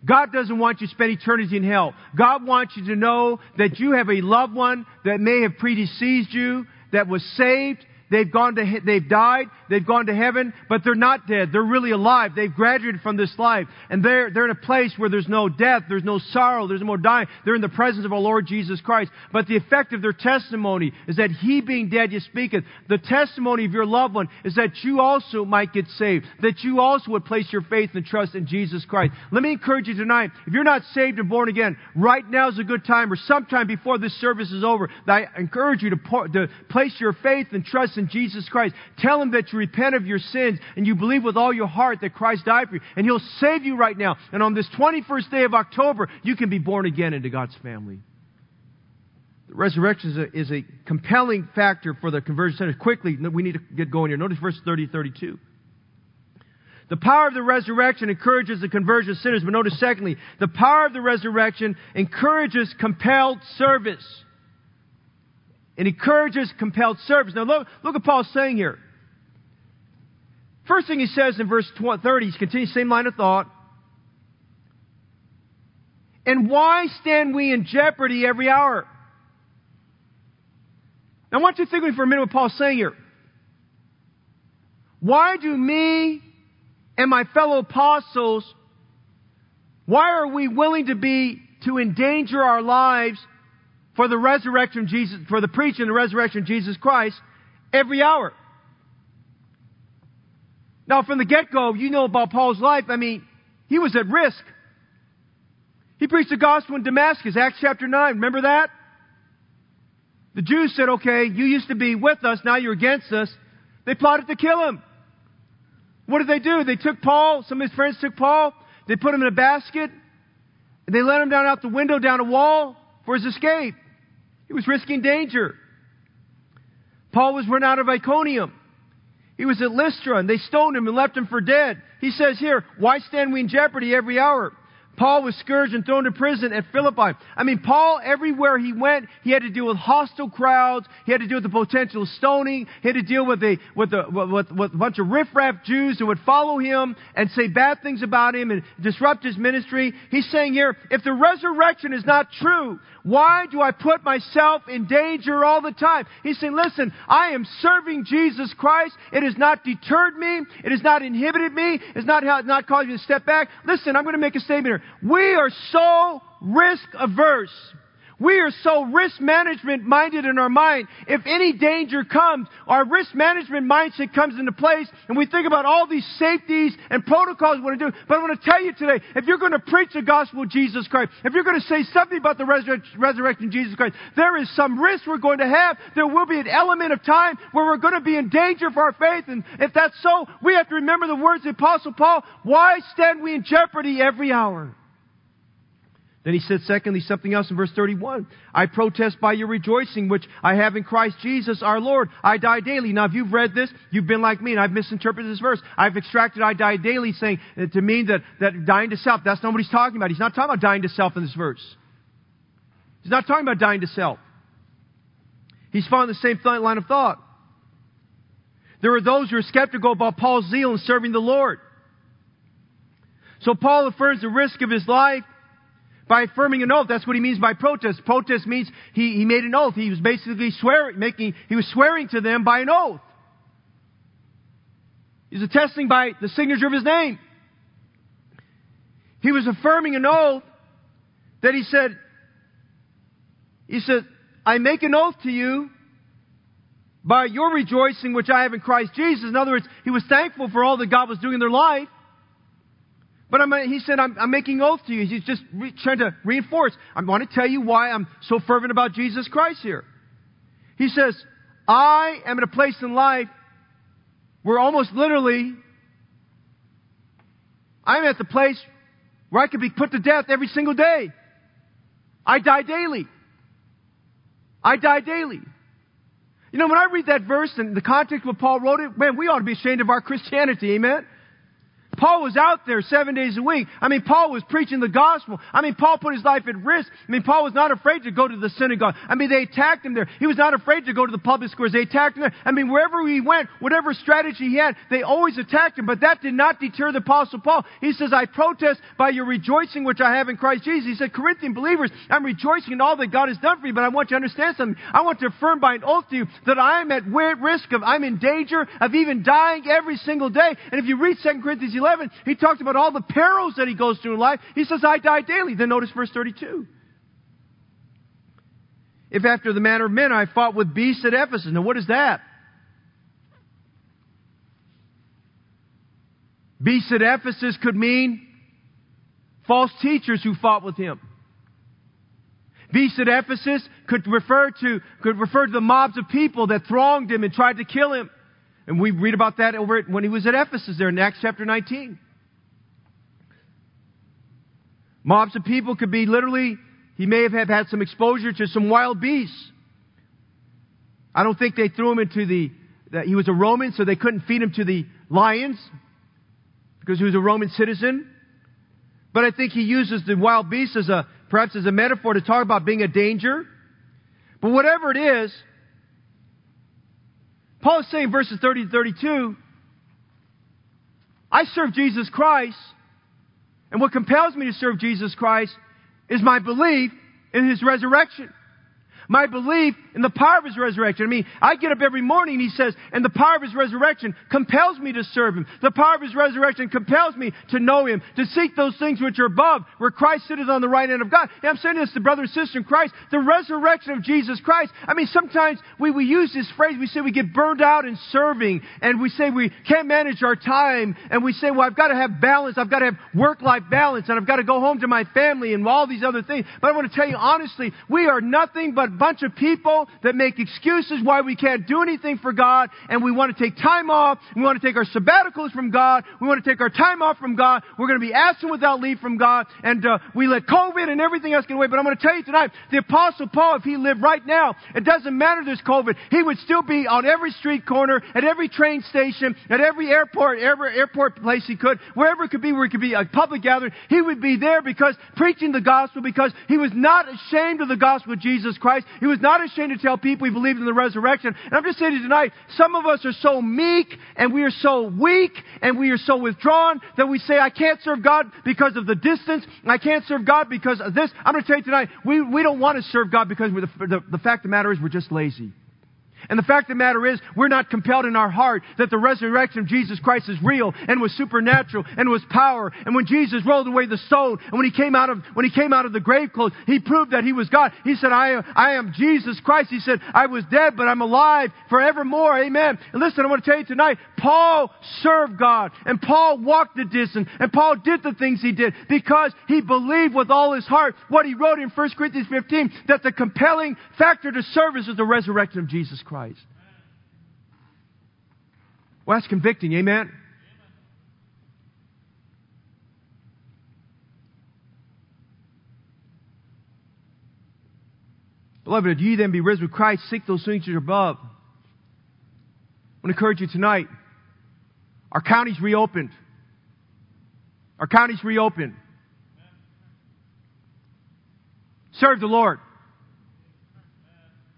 God doesn't want you to spend eternity in hell. God wants you to know that you have a loved one that may have predeceased you, that was saved, They've gone to, they've died, they've gone to heaven, but they're not dead. They're really alive. They've graduated from this life. And they're, they're in a place where there's no death, there's no sorrow, there's no more dying. They're in the presence of our Lord Jesus Christ. But the effect of their testimony is that He being dead yet speaketh. The testimony of your loved one is that you also might get saved, that you also would place your faith and trust in Jesus Christ. Let me encourage you tonight, if you're not saved and born again, right now is a good time, or sometime before this service is over, I encourage you to, pour, to place your faith and trust in Jesus Christ. Tell him that you repent of your sins and you believe with all your heart that Christ died for you. And he'll save you right now. And on this 21st day of October, you can be born again into God's family. The resurrection is a, is a compelling factor for the conversion center. Quickly, we need to get going here. Notice verse 30 32. The power of the resurrection encourages the conversion of sinners. But notice, secondly, the power of the resurrection encourages compelled service. It encourages compelled service. Now look, look at Paul's saying here. First thing he says in verse 30, he's continuing the same line of thought. And why stand we in jeopardy every hour? Now I want you to think with me for a minute what Paul's saying here. Why do me and my fellow apostles, why are we willing to be, to endanger our lives for the resurrection of Jesus, for the preaching and the resurrection of Jesus Christ every hour. Now, from the get-go, you know about Paul's life. I mean, he was at risk. He preached the gospel in Damascus, Acts chapter 9. Remember that? The Jews said, okay, you used to be with us, now you're against us. They plotted to kill him. What did they do? They took Paul, some of his friends took Paul, they put him in a basket, and they let him down out the window, down a wall for his escape. He was risking danger. Paul was run out of Iconium. He was at Lystra and they stoned him and left him for dead. He says here, why stand we in jeopardy every hour? Paul was scourged and thrown to prison at Philippi. I mean, Paul, everywhere he went, he had to deal with hostile crowds. He had to deal with the potential stoning. He had to deal with a, with a, with, with a bunch of riffraff Jews who would follow him and say bad things about him and disrupt his ministry. He's saying here, if the resurrection is not true, why do I put myself in danger all the time? He's saying, listen, I am serving Jesus Christ. It has not deterred me. It has not inhibited me. It's not, not caused me to step back. Listen, I'm going to make a statement here. We are so risk averse. We are so risk management minded in our mind. If any danger comes, our risk management mindset comes into place and we think about all these safeties and protocols we want to do. But I want to tell you today, if you're going to preach the gospel of Jesus Christ, if you're going to say something about the resurrection of Jesus Christ, there is some risk we're going to have. There will be an element of time where we're going to be in danger for our faith. And if that's so, we have to remember the words of the apostle Paul, why stand we in jeopardy every hour? Then he said, secondly, something else in verse 31. I protest by your rejoicing, which I have in Christ Jesus our Lord. I die daily. Now, if you've read this, you've been like me, and I've misinterpreted this verse. I've extracted I die daily, saying uh, to mean that, that dying to self. That's not what he's talking about. He's not talking about dying to self in this verse. He's not talking about dying to self. He's following the same line of thought. There are those who are skeptical about Paul's zeal in serving the Lord. So Paul affirms the risk of his life by affirming an oath. That's what he means by protest. Protest means he, he made an oath. He was basically swearing, making, he was swearing to them by an oath. He's attesting by the signature of his name. He was affirming an oath that he said, he said, I make an oath to you by your rejoicing which I have in Christ Jesus. In other words, he was thankful for all that God was doing in their life. But I'm, uh, he said, I'm, I'm making oath to you. He's just re- trying to reinforce. I want to tell you why I'm so fervent about Jesus Christ here. He says, I am at a place in life where almost literally, I'm at the place where I could be put to death every single day. I die daily. I die daily. You know, when I read that verse and the context where Paul wrote it, man, we ought to be ashamed of our Christianity, amen? Paul was out there seven days a week. I mean, Paul was preaching the gospel. I mean, Paul put his life at risk. I mean, Paul was not afraid to go to the synagogue. I mean, they attacked him there. He was not afraid to go to the public squares. They attacked him there. I mean, wherever he went, whatever strategy he had, they always attacked him. But that did not deter the apostle Paul. He says, I protest by your rejoicing which I have in Christ Jesus. He said, Corinthian believers, I'm rejoicing in all that God has done for you, but I want you to understand something. I want to affirm by an oath to you that I am at risk of, I'm in danger of even dying every single day. And if you read 2 Corinthians 11, he talks about all the perils that he goes through in life. He says, I die daily. Then notice verse 32. If after the manner of men I fought with beasts at Ephesus. Now what is that? Beasts at Ephesus could mean false teachers who fought with him. Beasts at Ephesus could refer to, could refer to the mobs of people that thronged him and tried to kill him. And we read about that over when he was at Ephesus there in Acts chapter 19. Mobs of people could be literally, he may have had some exposure to some wild beasts. I don't think they threw him into the, that he was a Roman, so they couldn't feed him to the lions because he was a Roman citizen. But I think he uses the wild beasts as a, perhaps as a metaphor to talk about being a danger. But whatever it is, Paul is saying verses 30 to 32, I serve Jesus Christ and what compels me to serve Jesus Christ is my belief in His resurrection my belief in the power of his resurrection. I mean, I get up every morning, he says, and the power of his resurrection compels me to serve him. The power of his resurrection compels me to know him, to seek those things which are above, where Christ sitteth on the right hand of God. And I'm saying this to brother and sister in Christ, the resurrection of Jesus Christ. I mean, sometimes we, we use this phrase, we say we get burned out in serving, and we say we can't manage our time, and we say, well, I've got to have balance, I've got to have work-life balance, and I've got to go home to my family and all these other things. But I want to tell you honestly, we are nothing but bunch of people that make excuses why we can't do anything for God, and we want to take time off. We want to take our sabbaticals from God. We want to take our time off from God. We're going to be absent without leave from God, and uh, we let COVID and everything else get away. But I'm going to tell you tonight, the Apostle Paul, if he lived right now, it doesn't matter there's COVID, he would still be on every street corner, at every train station, at every airport, every airport place he could, wherever it could be, where it could be a public gathering. He would be there because preaching the gospel, because he was not ashamed of the gospel of Jesus Christ. He was not ashamed to tell people he believed in the resurrection. And I'm just saying to you tonight, some of us are so meek and we are so weak and we are so withdrawn that we say, I can't serve God because of the distance. I can't serve God because of this. I'm going to tell you tonight, we, we don't want to serve God because the, the, the fact of the matter is we're just lazy. And the fact of the matter is, we're not compelled in our heart that the resurrection of Jesus Christ is real and was supernatural and was power. And when Jesus rolled away the stone and when he came out of, when he came out of the grave clothes, he proved that he was God. He said, I am, I am Jesus Christ. He said, I was dead, but I'm alive forevermore. Amen. And listen, I want to tell you tonight, Paul served God and Paul walked the distance and Paul did the things he did because he believed with all his heart what he wrote in 1 Corinthians 15 that the compelling factor to service is the resurrection of Jesus Christ. Christ. Well, that's convicting. Amen. Beloved, if you then be risen with Christ, seek those things that are above. I want to encourage you tonight. Our county's reopened. Our county's reopened. Serve the Lord.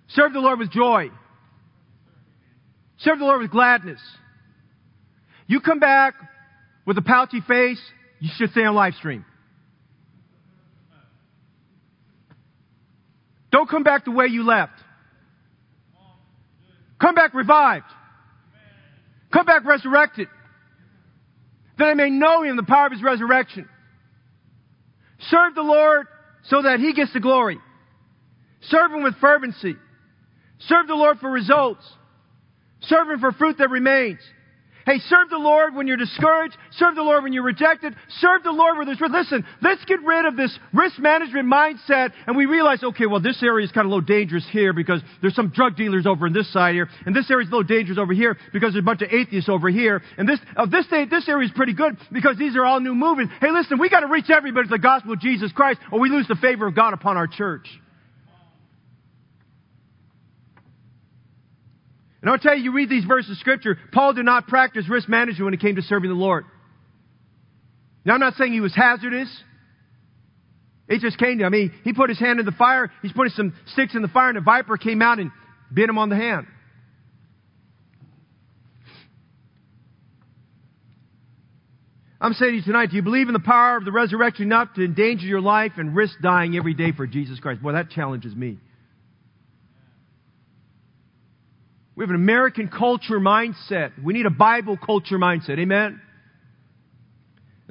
Serve the Lord with joy. Serve the Lord with gladness. You come back with a pouty face, you should stay on live stream. Don't come back the way you left. Come back revived. Come back resurrected. That I may know him, the power of his resurrection. Serve the Lord so that he gets the glory. Serve him with fervency. Serve the Lord for results. Serve him for fruit that remains. Hey, serve the Lord when you're discouraged. Serve the Lord when you're rejected. Serve the Lord where there's risk. Listen, let's get rid of this risk management mindset and we realize, okay, well, this area is kind of a little dangerous here because there's some drug dealers over in this side here, and this area is a little dangerous over here because there's a bunch of atheists over here, and this, uh, this, this area is pretty good because these are all new movements. Hey, listen, we got to reach everybody with the gospel of Jesus Christ or we lose the favor of God upon our church. And I'll tell you, you read these verses of scripture, Paul did not practice risk management when it came to serving the Lord. Now I'm not saying he was hazardous. It just came to him. I mean, he put his hand in the fire, he's putting some sticks in the fire, and a viper came out and bit him on the hand. I'm saying to you tonight, do you believe in the power of the resurrection enough to endanger your life and risk dying every day for Jesus Christ? Boy, that challenges me. We have an American culture mindset. We need a Bible culture mindset. Amen?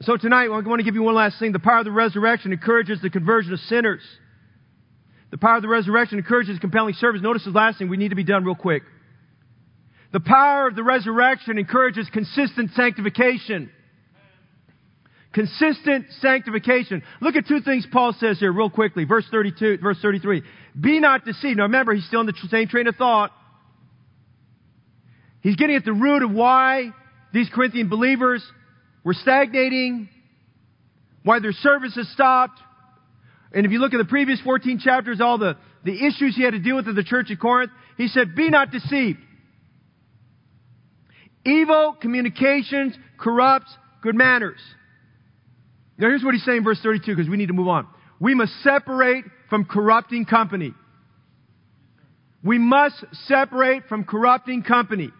So tonight, I want to give you one last thing. The power of the resurrection encourages the conversion of sinners. The power of the resurrection encourages compelling service. Notice the last thing. We need to be done real quick. The power of the resurrection encourages consistent sanctification. Consistent sanctification. Look at two things Paul says here real quickly. Verse 32, verse 33. Be not deceived. Now remember, he's still in the same train of thought. He's getting at the root of why these Corinthian believers were stagnating, why their service has stopped. And if you look at the previous 14 chapters, all the, the issues he had to deal with in the church of Corinth, he said, Be not deceived. Evil communications corrupts good manners. Now here's what he's saying in verse 32 because we need to move on. We must separate from corrupting company. We must separate from corrupting company.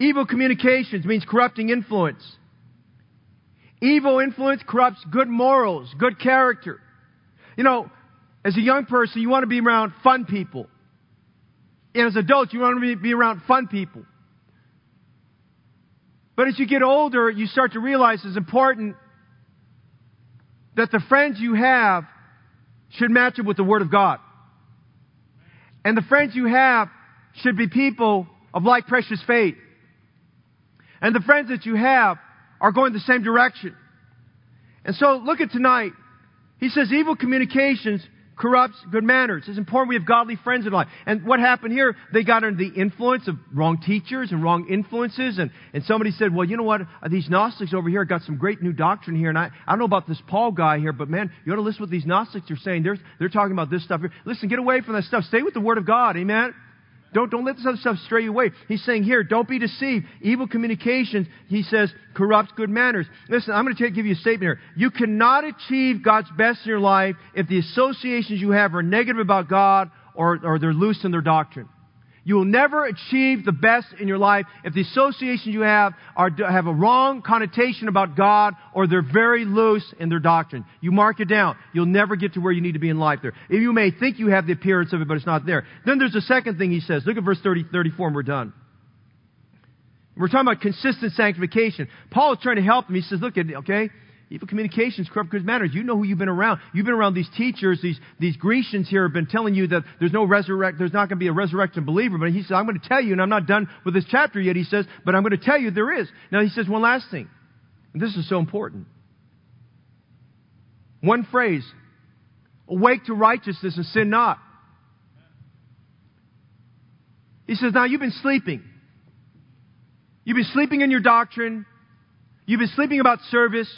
Evil communications means corrupting influence. Evil influence corrupts good morals, good character. You know, as a young person, you want to be around fun people. And as adults, you want to be around fun people. But as you get older, you start to realize it's important that the friends you have should match up with the Word of God. And the friends you have should be people of like precious faith. And the friends that you have are going the same direction. And so look at tonight. He says evil communications corrupts good manners. It's important we have godly friends in life. And what happened here, they got under the influence of wrong teachers and wrong influences. And, and somebody said, well, you know what? These Gnostics over here got some great new doctrine here. And I, I don't know about this Paul guy here, but man, you ought to listen to what these Gnostics are saying. They're, they're talking about this stuff here. Listen, get away from that stuff. Stay with the Word of God. Amen? Don't, don't let this other stuff stray you away. He's saying here, don't be deceived. Evil communications, he says, corrupts good manners. Listen, I'm going to give you a statement here. You cannot achieve God's best in your life if the associations you have are negative about God or, or they're loose in their doctrine. You will never achieve the best in your life if the associations you have are, have a wrong connotation about God or they're very loose in their doctrine. You mark it down. You'll never get to where you need to be in life there. You may think you have the appearance of it, but it's not there. Then there's a second thing he says. Look at verse 30, 34 and we're done. We're talking about consistent sanctification. Paul is trying to help him. He says, look at, it, okay, Evil communications corrupt good manners. You know who you've been around. You've been around these teachers, these, these Grecians here have been telling you that there's no resurrect, there's not going to be a resurrection believer. But he says, I'm going to tell you, and I'm not done with this chapter yet, he says, but I'm going to tell you there is. Now he says one last thing. And this is so important. One phrase. Awake to righteousness and sin not. He says, now you've been sleeping. You've been sleeping in your doctrine. You've been sleeping about service.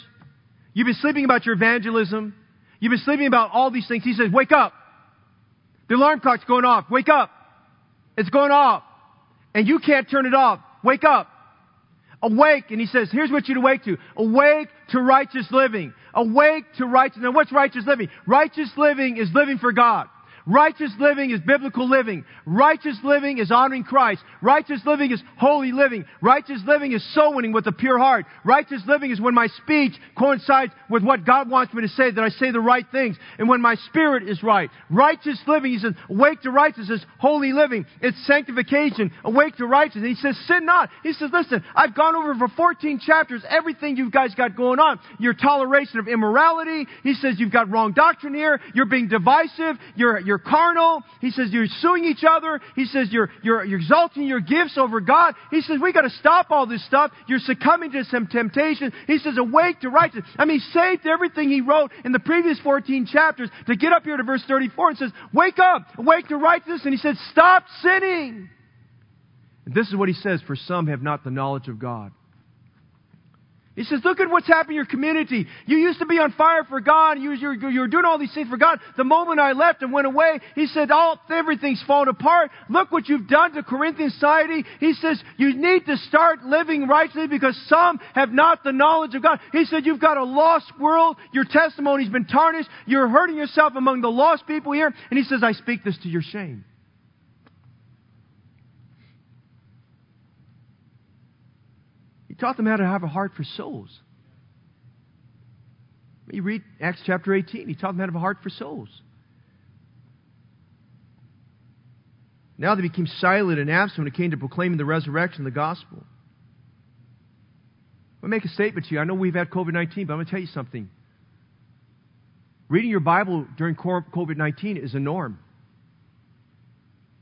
You've been sleeping about your evangelism. You've been sleeping about all these things. He says, wake up. The alarm clock's going off. Wake up. It's going off. And you can't turn it off. Wake up. Awake. And he says, here's what you'd awake to. Awake to righteous living. Awake to righteous. Now what's righteous living? Righteous living is living for God. Righteous living is biblical living. Righteous living is honoring Christ. Righteous living is holy living. Righteous living is soul winning with a pure heart. Righteous living is when my speech coincides with what God wants me to say, that I say the right things, and when my spirit is right. Righteous living, he says, awake to righteousness, holy living. It's sanctification, awake to righteousness. He says, sin not. He says, listen, I've gone over for 14 chapters, everything you guys got going on. Your toleration of immorality. He says, you've got wrong doctrine here. You're being divisive. You're, you're carnal. He says you're suing each other. He says you're, you're, you're exalting your gifts over God. He says we got to stop all this stuff. You're succumbing to some temptation. He says awake to righteousness. I mean, he saved everything he wrote in the previous 14 chapters to get up here to verse 34 and says, wake up, awake to righteousness. And he said, stop sinning. And this is what he says, for some have not the knowledge of God. He says, look at what's happened in your community. You used to be on fire for God. You, you, you were doing all these things for God. The moment I left and went away, he said, all, everything's fallen apart. Look what you've done to Corinthian society. He says, you need to start living righteously because some have not the knowledge of God. He said, you've got a lost world. Your testimony's been tarnished. You're hurting yourself among the lost people here. And he says, I speak this to your shame. Taught them how to have a heart for souls. You read Acts chapter 18, he taught them how to have a heart for souls. Now they became silent and absent when it came to proclaiming the resurrection, of the gospel. Let me make a statement to you. I know we've had COVID 19, but I'm going to tell you something. Reading your Bible during COVID 19 is a norm.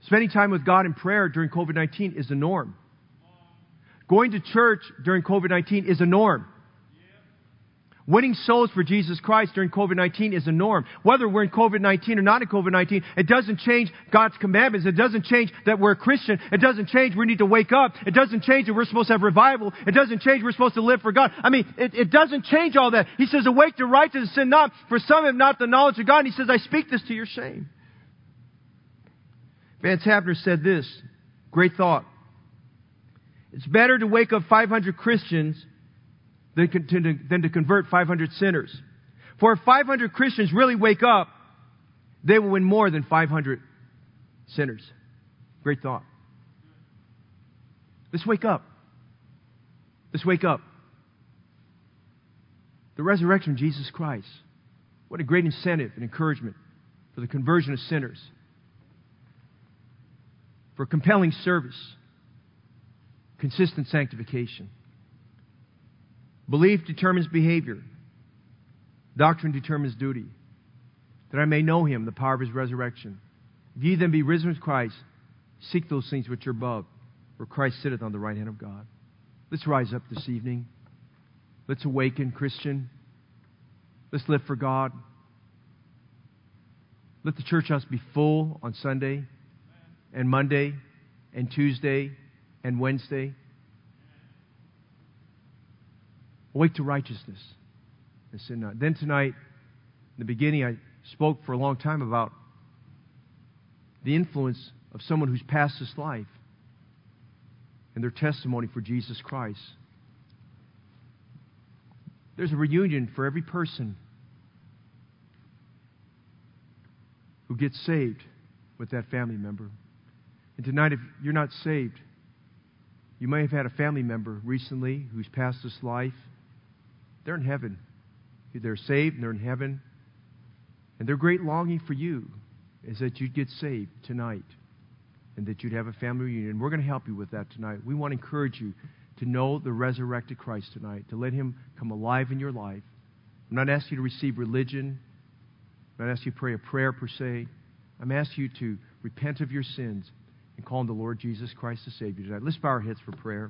Spending time with God in prayer during COVID 19 is a norm. Going to church during COVID 19 is a norm. Winning souls for Jesus Christ during COVID 19 is a norm. Whether we're in COVID 19 or not in COVID 19, it doesn't change God's commandments. It doesn't change that we're a Christian. It doesn't change we need to wake up. It doesn't change that we're supposed to have revival. It doesn't change we're supposed to live for God. I mean, it, it doesn't change all that. He says, Awake to righteousness, sin not, for some have not the knowledge of God. And he says, I speak this to your shame. Vance Havner said this great thought. It's better to wake up 500 Christians than to, than to convert 500 sinners. For if 500 Christians really wake up, they will win more than 500 sinners. Great thought. Let's wake up. Let's wake up. The resurrection of Jesus Christ. What a great incentive and encouragement for the conversion of sinners, for compelling service consistent sanctification. Belief determines behavior. Doctrine determines duty. That I may know him, the power of his resurrection. If ye then be risen with Christ, seek those things which are above, where Christ sitteth on the right hand of God. Let's rise up this evening. Let's awaken, Christian. Let's live for God. Let the church house be full on Sunday and Monday and Tuesday and Wednesday. Awake to righteousness and sin not. Then tonight, in the beginning, I spoke for a long time about the influence of someone who's passed this life and their testimony for Jesus Christ. There's a reunion for every person who gets saved with that family member. And tonight, if you're not saved, you may have had a family member recently who's passed this life. They're in heaven. They're saved and they're in heaven. And their great longing for you is that you'd get saved tonight and that you'd have a family reunion. We're going to help you with that tonight. We want to encourage you to know the resurrected Christ tonight, to let him come alive in your life. I'm not asking you to receive religion. I'm not asking you to pray a prayer per se. I'm asking you to repent of your sins and call on the Lord Jesus Christ save you tonight. Let's bow our heads for prayer.